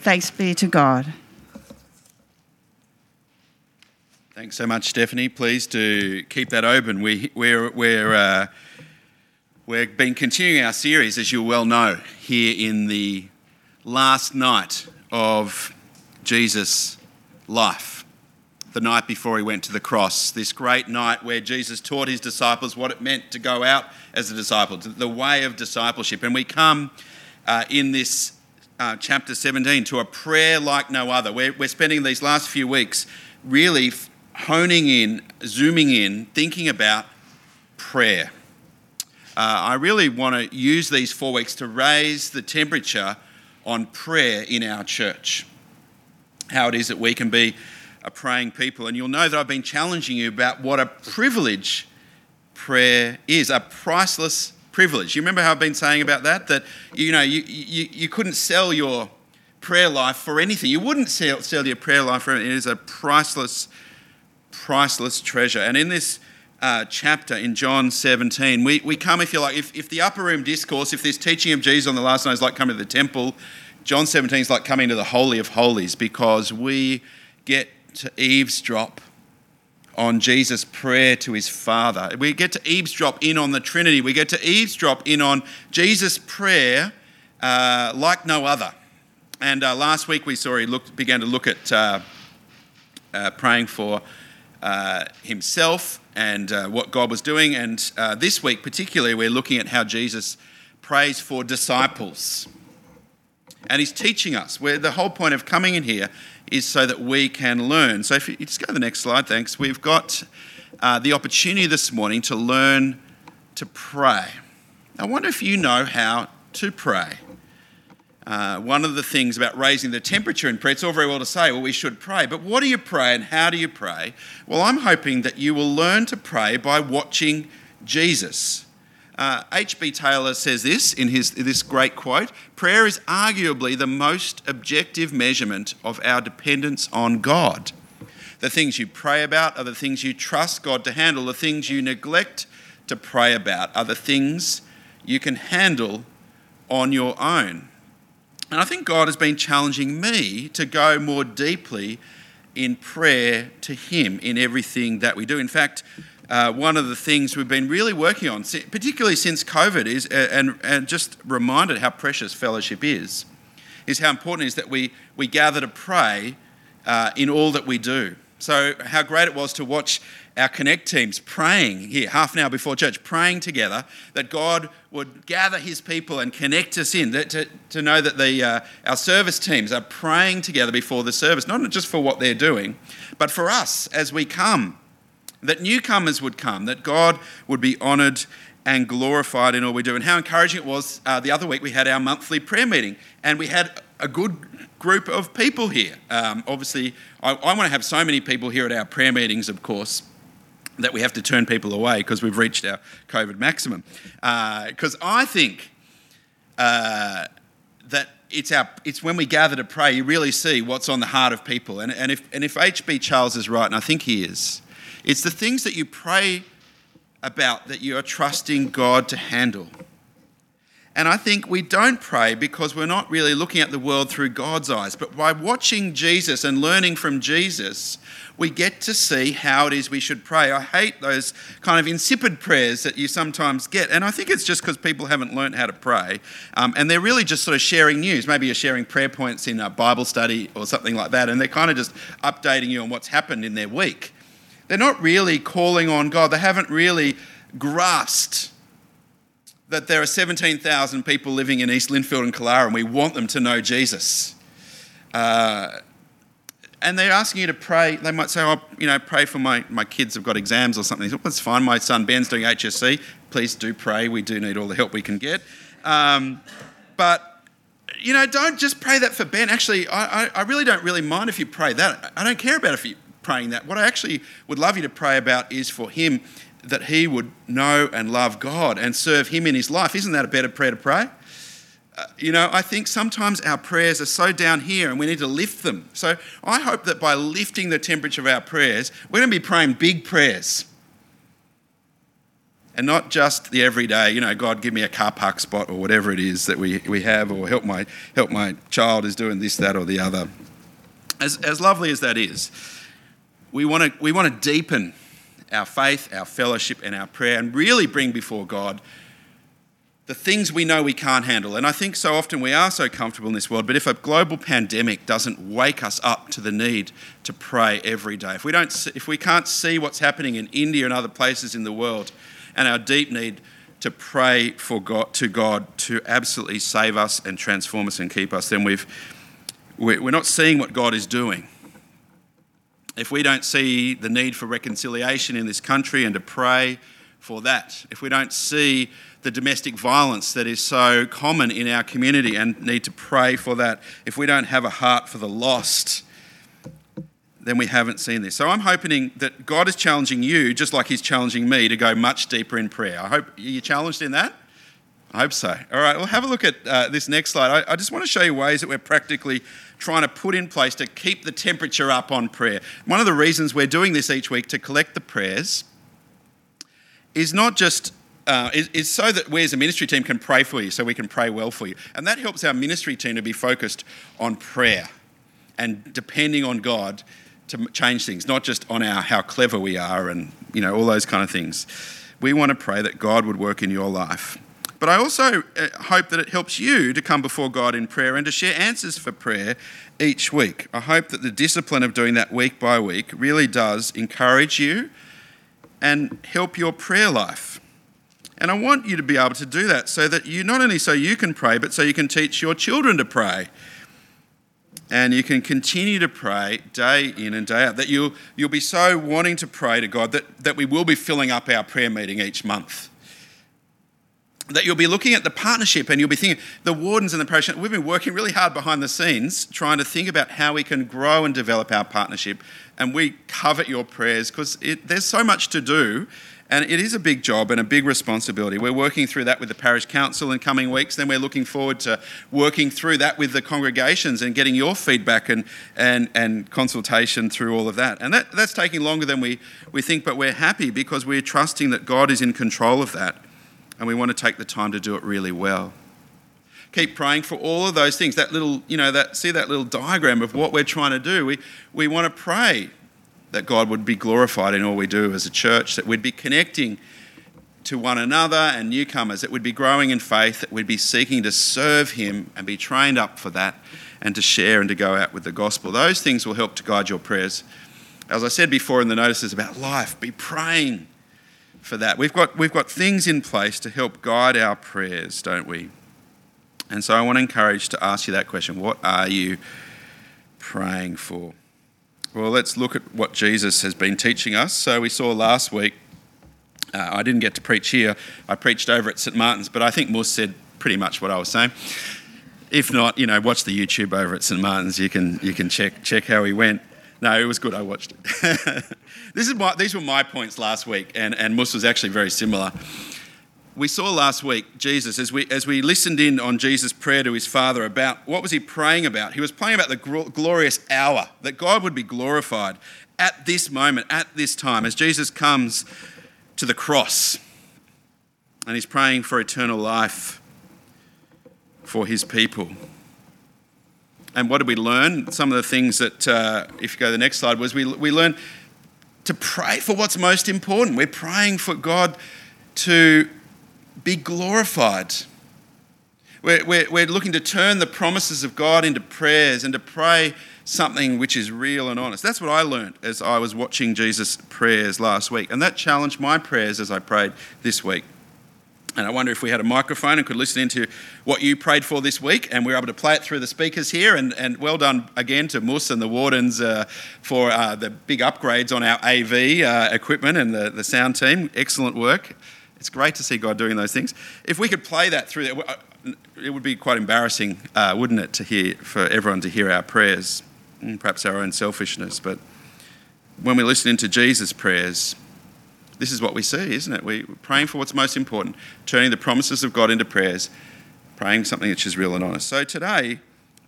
Thanks be to God. Thanks so much, Stephanie. Please do keep that open. We, we're, we're, uh, we've been continuing our series, as you well know, here in the last night of Jesus' life, the night before he went to the cross. This great night where Jesus taught his disciples what it meant to go out as a disciple, the way of discipleship. And we come uh, in this uh, chapter 17 to a prayer like no other. We're, we're spending these last few weeks really honing in, zooming in, thinking about prayer. Uh, I really want to use these four weeks to raise the temperature on prayer in our church. How it is that we can be a praying people. And you'll know that I've been challenging you about what a privilege prayer is a priceless privilege. You remember how I've been saying about that? That, you know, you, you, you couldn't sell your prayer life for anything. You wouldn't sell, sell your prayer life for anything. It is a priceless priceless treasure. And in this uh, chapter in John 17, we, we come, if you like, if, if the upper room discourse, if this teaching of Jesus on the last night is like coming to the temple, John 17 is like coming to the Holy of Holies because we get to eavesdrop on Jesus' prayer to his Father. We get to eavesdrop in on the Trinity. We get to eavesdrop in on Jesus' prayer uh, like no other. And uh, last week we saw he looked, began to look at uh, uh praying for uh, himself and uh, what God was doing. And this week, particularly, we're looking at how Jesus prays for disciples. And he's teaching us, where the whole point of coming in here is so that we can learn. So if you just go to the next slide, thanks. We've got uh, the opportunity this morning to learn to pray. I wonder if you know how to pray. Uh, one of the things about raising the temperature in prayer, it's all very well to say, well, we should pray, but what do you pray and how do you pray? Well, I'm hoping that you will learn to pray by watching Jesus. H.B. Uh, Taylor says this in his, this great quote prayer is arguably the most objective measurement of our dependence on God. The things you pray about are the things you trust God to handle, the things you neglect to pray about are the things you can handle on your own. And I think God has been challenging me to go more deeply in prayer to Him in everything that we do. In fact, uh, one of the things we've been really working on, particularly since COVID, is uh, and, and just reminded how precious fellowship is, is how important it is that we, we gather to pray uh, in all that we do. So, how great it was to watch our Connect teams praying here, half an hour before church, praying together that God would gather his people and connect us in, that, to, to know that the, uh, our service teams are praying together before the service, not just for what they're doing, but for us as we come. That newcomers would come, that God would be honoured and glorified in all we do. And how encouraging it was uh, the other week, we had our monthly prayer meeting, and we had a good group of people here. Um, obviously, I, I want to have so many people here at our prayer meetings, of course that we have to turn people away because we've reached our COVID maximum. Because uh, I think uh, that it's, our, it's when we gather to pray, you really see what's on the heart of people. And, and if, and if H.B. Charles is right, and I think he is, it's the things that you pray about that you are trusting God to handle. And I think we don't pray because we're not really looking at the world through God's eyes. But by watching Jesus and learning from Jesus, we get to see how it is we should pray. I hate those kind of insipid prayers that you sometimes get. And I think it's just because people haven't learned how to pray. Um, and they're really just sort of sharing news. Maybe you're sharing prayer points in a Bible study or something like that. And they're kind of just updating you on what's happened in their week. They're not really calling on God, they haven't really grasped that there are 17,000 people living in East Lindfield and Killara, and we want them to know Jesus. Uh, and they're asking you to pray. They might say, "Oh, you know, pray for my, my kids have got exams or something." That's fine. My son Ben's doing HSC. Please do pray. We do need all the help we can get. Um, but you know, don't just pray that for Ben. Actually, I, I, I, really don't really mind if you pray that. I don't care about if you praying that. What I actually would love you to pray about is for him that he would know and love God and serve him in his life. Isn't that a better prayer to pray? Uh, you know, I think sometimes our prayers are so down here and we need to lift them. So I hope that by lifting the temperature of our prayers, we're going to be praying big prayers. and not just the everyday, you know, God give me a car park spot or whatever it is that we, we have, or help my, help my child is doing this, that, or the other. As, as lovely as that is, we want to we want to deepen our faith, our fellowship, and our prayer, and really bring before God the things we know we can't handle. And I think so often we are so comfortable in this world, but if a global pandemic doesn't wake us up to the need to pray every day, if we, don't, if we can't see what's happening in India and other places in the world, and our deep need to pray for God, to God to absolutely save us and transform us and keep us, then we've, we're not seeing what God is doing. If we don't see the need for reconciliation in this country and to pray for that, if we don't see the domestic violence that is so common in our community and need to pray for that. If we don't have a heart for the lost, then we haven't seen this. So I'm hoping that God is challenging you, just like He's challenging me, to go much deeper in prayer. I hope you're challenged in that. I hope so. All right, well, have a look at uh, this next slide. I, I just want to show you ways that we're practically trying to put in place to keep the temperature up on prayer. One of the reasons we're doing this each week to collect the prayers is not just uh, is, is, so that we as a ministry team can pray for you, so we can pray well for you. And that helps our ministry team to be focused on prayer and depending on God to change things, not just on our how clever we are and you know all those kind of things. We want to pray that God would work in your life. But I also uh, hope that it helps you to come before God in prayer and to share answers for prayer each week. I hope that the discipline of doing that week by week really does encourage you and help your prayer life. And I want you to be able to do that so that you not only so you can pray, but so you can teach your children to pray. And you can continue to pray day in and day out. That you'll, you'll be so wanting to pray to God that, that we will be filling up our prayer meeting each month. That you'll be looking at the partnership and you'll be thinking, the wardens and the parish, we've been working really hard behind the scenes trying to think about how we can grow and develop our partnership. And we covet your prayers because there's so much to do and it is a big job and a big responsibility. We're working through that with the parish council in coming weeks. Then we're looking forward to working through that with the congregations and getting your feedback and, and, and consultation through all of that. And that, that's taking longer than we, we think, but we're happy because we're trusting that God is in control of that. And we want to take the time to do it really well. Keep praying for all of those things. That little, you know, that see that little diagram of what we're trying to do. We, we want to pray that God would be glorified in all we do as a church, that we'd be connecting to one another and newcomers, that we'd be growing in faith, that we'd be seeking to serve Him and be trained up for that and to share and to go out with the gospel. Those things will help to guide your prayers. As I said before in the notices about life, be praying for that. We've got, we've got things in place to help guide our prayers, don't we? And so I want to encourage to ask you that question what are you praying for? Well, let's look at what Jesus has been teaching us. So, we saw last week, uh, I didn't get to preach here, I preached over at St. Martin's, but I think Mus said pretty much what I was saying. If not, you know, watch the YouTube over at St. Martin's, you can, you can check, check how he went. No, it was good, I watched it. this is my, these were my points last week, and, and Mus was actually very similar we saw last week Jesus, as we, as we listened in on Jesus' prayer to his Father about what was he praying about? He was praying about the glorious hour, that God would be glorified at this moment, at this time, as Jesus comes to the cross. And he's praying for eternal life for his people. And what did we learn? Some of the things that, uh, if you go to the next slide, was we, we learned to pray for what's most important. We're praying for God to be glorified. We're, we're, we're looking to turn the promises of God into prayers and to pray something which is real and honest. That's what I learned as I was watching Jesus' prayers last week. And that challenged my prayers as I prayed this week. And I wonder if we had a microphone and could listen into what you prayed for this week, and we are able to play it through the speakers here. And, and well done again to Moose and the Wardens uh, for uh, the big upgrades on our AV uh, equipment and the, the sound team. Excellent work. It's great to see God doing those things. If we could play that through, uh, it would be quite embarrassing, uh, wouldn't it, to hear for everyone to hear our prayers, and perhaps our own selfishness. But when we listen into Jesus' prayers, this is what we see, isn't it? We're praying for what's most important, turning the promises of God into prayers, praying something which is real and honest. So today,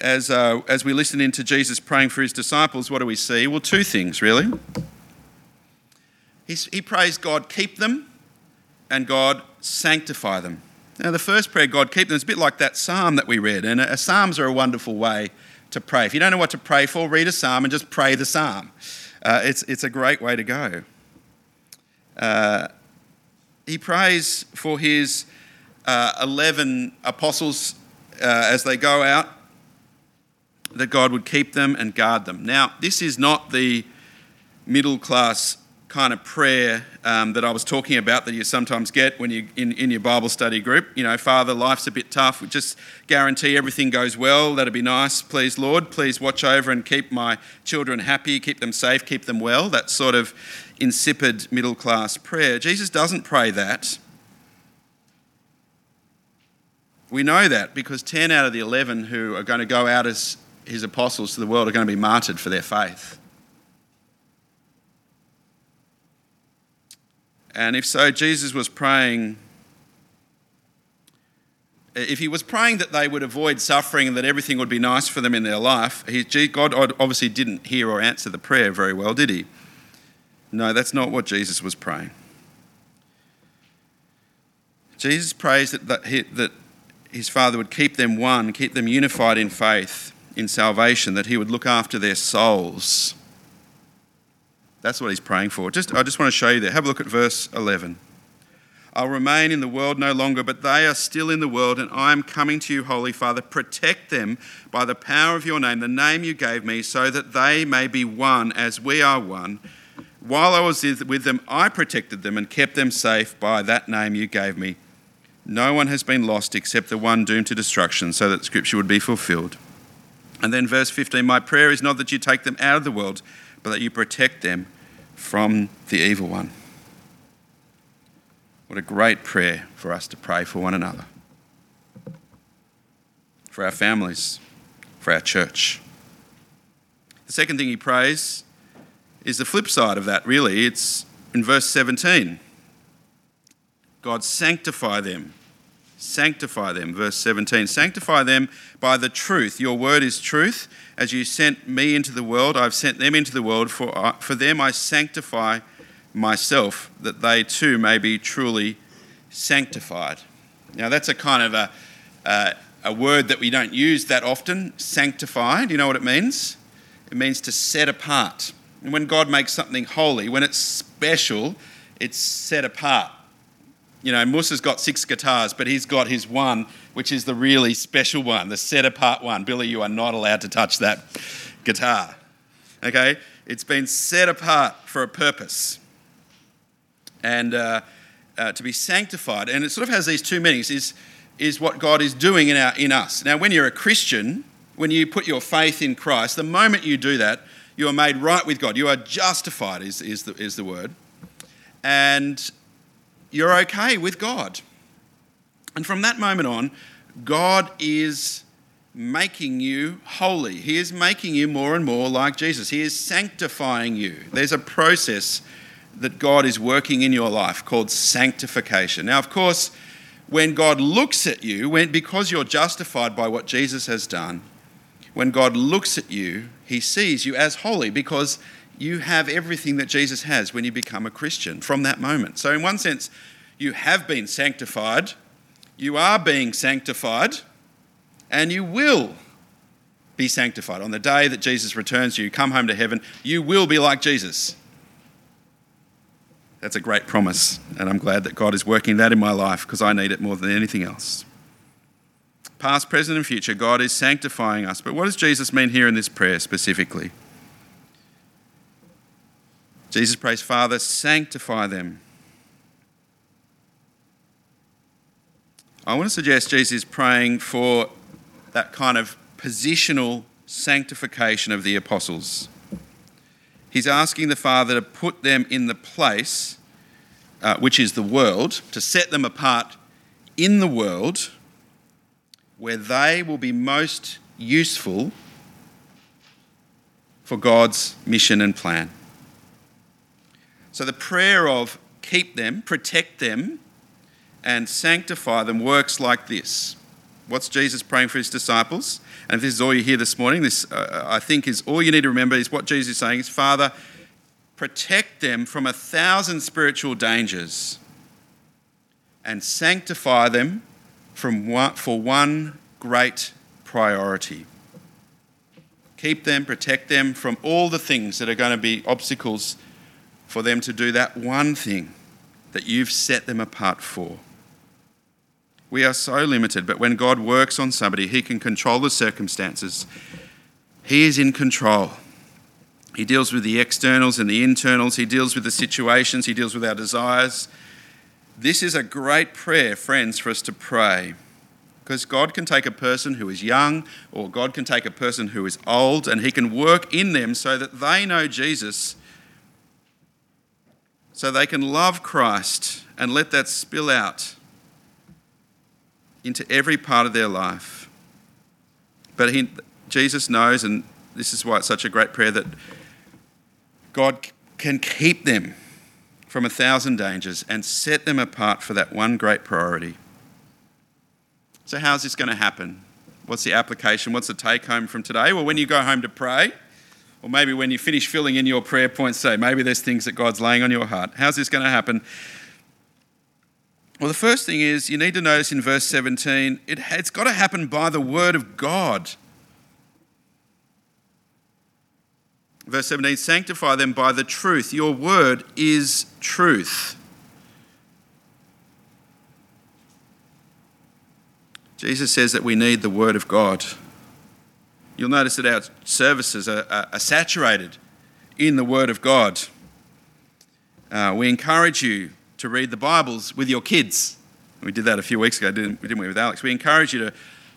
as, uh, as we listen into Jesus praying for his disciples, what do we see? Well, two things, really. He's, he prays God keep them and God sanctify them. Now, the first prayer, God keep them, is a bit like that psalm that we read. And uh, psalms are a wonderful way to pray. If you don't know what to pray for, read a psalm and just pray the psalm. Uh, it's, it's a great way to go. Uh, he prays for his uh, 11 apostles uh, as they go out that God would keep them and guard them. Now, this is not the middle class kind of prayer um, that I was talking about that you sometimes get when you in, in your Bible study group. You know, Father, life's a bit tough. We just guarantee everything goes well. That'd be nice. Please, Lord, please watch over and keep my children happy, keep them safe, keep them well. That sort of insipid middle class prayer. Jesus doesn't pray that. We know that because 10 out of the 11 who are going to go out as his apostles to the world are going to be martyred for their faith. And if so, Jesus was praying. If he was praying that they would avoid suffering and that everything would be nice for them in their life, he, God obviously didn't hear or answer the prayer very well, did he? No, that's not what Jesus was praying. Jesus prays that, that, he, that his Father would keep them one, keep them unified in faith, in salvation, that he would look after their souls that's what he's praying for. Just, I just want to show you there. Have a look at verse 11. I'll remain in the world no longer, but they are still in the world, and I am coming to you, Holy Father. Protect them by the power of your name, the name you gave me, so that they may be one as we are one. While I was with them, I protected them and kept them safe by that name you gave me. No one has been lost except the one doomed to destruction, so that scripture would be fulfilled. And then verse 15 My prayer is not that you take them out of the world, but that you protect them from the evil one. What a great prayer for us to pray for one another, for our families, for our church. The second thing he prays is the flip side of that, really. It's in verse 17 God, sanctify them. Sanctify them. Verse 17 Sanctify them by the truth. Your word is truth. As you sent me into the world, I've sent them into the world. For, for them I sanctify myself, that they too may be truly sanctified. Now, that's a kind of a, uh, a word that we don't use that often. Sanctified. Do you know what it means? It means to set apart. And when God makes something holy, when it's special, it's set apart. You know, Musa's got six guitars, but he's got his one which is the really special one, the set apart one. Billy, you are not allowed to touch that guitar. Okay? It's been set apart for a purpose and uh, uh, to be sanctified. And it sort of has these two meanings is, is what God is doing in, our, in us. Now, when you're a Christian, when you put your faith in Christ, the moment you do that, you are made right with God. You are justified, is, is, the, is the word. And you're okay with God. And from that moment on, God is making you holy. He is making you more and more like Jesus. He is sanctifying you. There's a process that God is working in your life called sanctification. Now, of course, when God looks at you, when, because you're justified by what Jesus has done, when God looks at you, he sees you as holy because you have everything that Jesus has when you become a Christian from that moment. So, in one sense, you have been sanctified you are being sanctified, and you will be sanctified. On the day that Jesus returns, you come home to heaven, you will be like Jesus. That's a great promise, and I'm glad that God is working that in my life because I need it more than anything else. Past, present, and future, God is sanctifying us. But what does Jesus mean here in this prayer specifically? Jesus prays, Father, sanctify them I want to suggest Jesus is praying for that kind of positional sanctification of the apostles. He's asking the Father to put them in the place, uh, which is the world, to set them apart in the world where they will be most useful for God's mission and plan. So the prayer of keep them, protect them, and sanctify them works like this. What's Jesus praying for his disciples? And if this is all you hear this morning, this uh, I think is all you need to remember is what Jesus is saying is, Father, protect them from a thousand spiritual dangers. and sanctify them from one, for one great priority. Keep them, protect them from all the things that are going to be obstacles for them to do that one thing that you've set them apart for. We are so limited, but when God works on somebody, He can control the circumstances. He is in control. He deals with the externals and the internals, He deals with the situations, He deals with our desires. This is a great prayer, friends, for us to pray. Because God can take a person who is young, or God can take a person who is old, and He can work in them so that they know Jesus so they can love Christ and let that spill out into every part of their life. But he, Jesus knows, and this is why it's such a great prayer, that God can keep them from a thousand dangers and set them apart for that one great priority. So, how's this going to happen? What's the application? What's the take home from today? Well, when you go home to pray, or maybe when you finish filling in your prayer points, say, maybe there's things that God's laying on your heart. How's this going to happen? Well, the first thing is you need to notice in verse 17, it, it's got to happen by the word of God. Verse 17, sanctify them by the truth. Your word is truth. Jesus says that we need the word of God. You'll notice that our services are, are, are saturated in the Word of God. Uh, we encourage you to read the Bibles with your kids. We did that a few weeks ago, didn't, didn't we, with Alex? We encourage you to,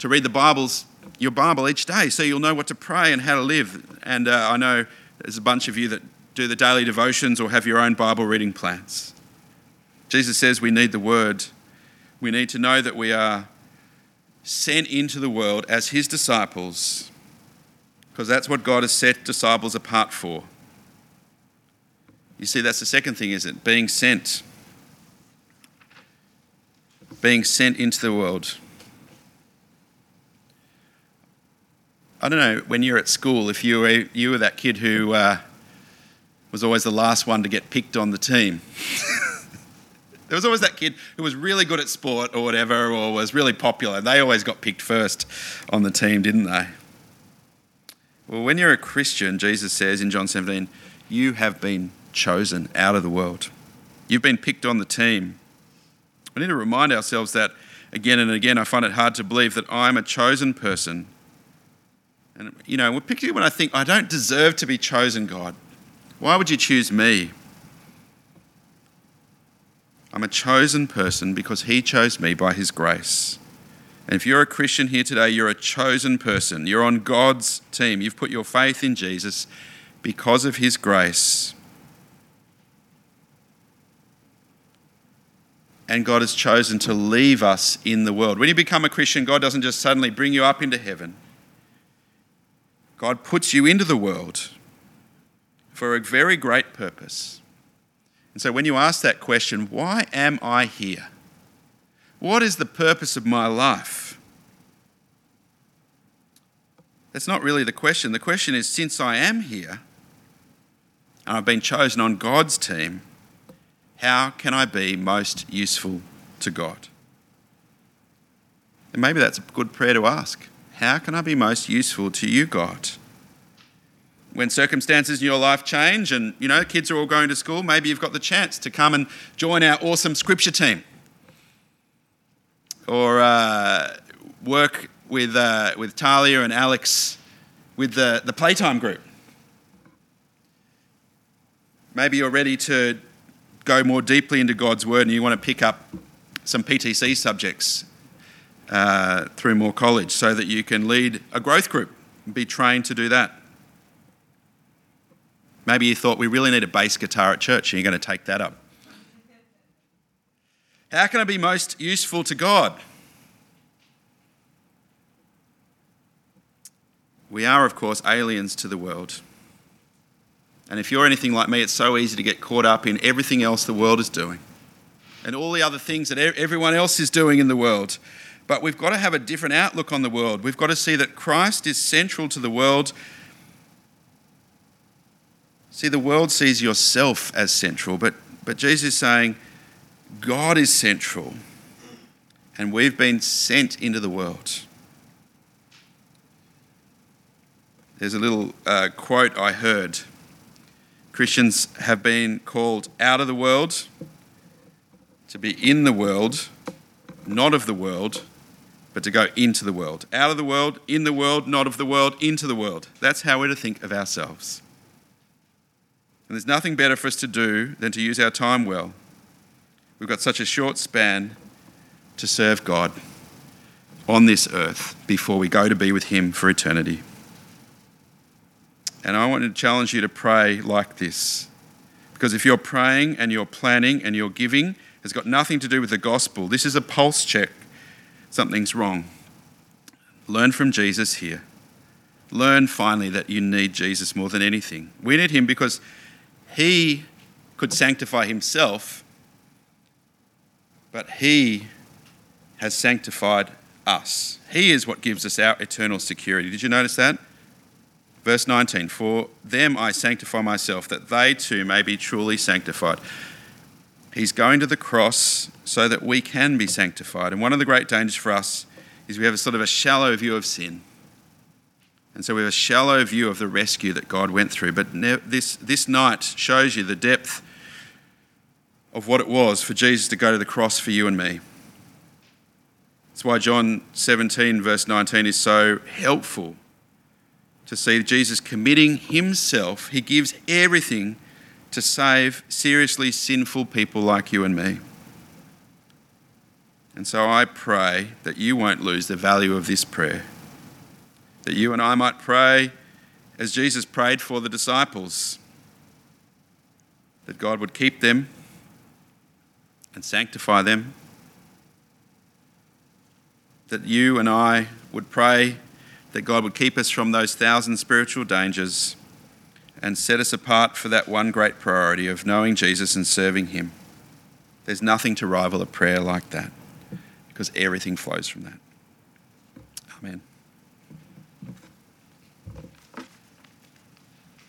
to read the Bibles, your Bible each day, so you'll know what to pray and how to live. And uh, I know there's a bunch of you that do the daily devotions or have your own Bible reading plans. Jesus says we need the Word. We need to know that we are sent into the world as His disciples because that's what God has set disciples apart for. You see, that's the second thing, is it? Being sent. Being sent into the world. I don't know, when you're at school, if you were, you were that kid who uh, was always the last one to get picked on the team. there was always that kid who was really good at sport or whatever, or was really popular. They always got picked first on the team, didn't they? Well, when you're a Christian, Jesus says in John 17, you have been chosen out of the world. You've been picked on the team. We need to remind ourselves that again and again. I find it hard to believe that I'm a chosen person. And, you know, particularly when I think I don't deserve to be chosen, God. Why would you choose me? I'm a chosen person because He chose me by His grace. And if you're a Christian here today, you're a chosen person. You're on God's team. You've put your faith in Jesus because of his grace. And God has chosen to leave us in the world. When you become a Christian, God doesn't just suddenly bring you up into heaven. God puts you into the world for a very great purpose. And so when you ask that question, why am I here? What is the purpose of my life? That's not really the question. The question is since I am here and I've been chosen on God's team, how can I be most useful to God? And maybe that's a good prayer to ask. How can I be most useful to you, God? When circumstances in your life change and, you know, kids are all going to school, maybe you've got the chance to come and join our awesome scripture team or uh, work with, uh, with Talia and Alex with the, the Playtime group. Maybe you're ready to go more deeply into God's Word and you want to pick up some PTC subjects uh, through Moore College so that you can lead a growth group and be trained to do that. Maybe you thought we really need a bass guitar at church and you're going to take that up. How can I be most useful to God? We are, of course, aliens to the world. And if you're anything like me, it's so easy to get caught up in everything else the world is doing and all the other things that everyone else is doing in the world. But we've got to have a different outlook on the world. We've got to see that Christ is central to the world. See, the world sees yourself as central, but, but Jesus is saying, God is central. And we've been sent into the world. There's a little uh, quote I heard Christians have been called out of the world, to be in the world, not of the world, but to go into the world. Out of the world, in the world, not of the world, into the world. That's how we're to think of ourselves. And there's nothing better for us to do than to use our time well. We've got such a short span to serve God on this earth before we go to be with Him for eternity. And I want to challenge you to pray like this. Because if you're praying and you're planning and you're giving, has got nothing to do with the gospel. This is a pulse check. Something's wrong. Learn from Jesus here. Learn finally that you need Jesus more than anything. We need him because he could sanctify himself, but he has sanctified us. He is what gives us our eternal security. Did you notice that? Verse 19 For them I sanctify myself, that they too may be truly sanctified. He's going to the cross so that we can be sanctified. And one of the great dangers for us is we have a sort of a shallow view of sin. And so we have a shallow view of the rescue that God went through. But this, this night shows you the depth of what it was for Jesus to go to the cross for you and me. That's why John 17, verse 19, is so helpful to see Jesus committing himself. He gives everything to save seriously sinful people like you and me. And so I pray that you won't lose the value of this prayer. That you and I might pray as Jesus prayed for the disciples. That God would keep them and sanctify them. That you and I would pray that God would keep us from those thousand spiritual dangers and set us apart for that one great priority of knowing Jesus and serving Him. There's nothing to rival a prayer like that because everything flows from that. Amen.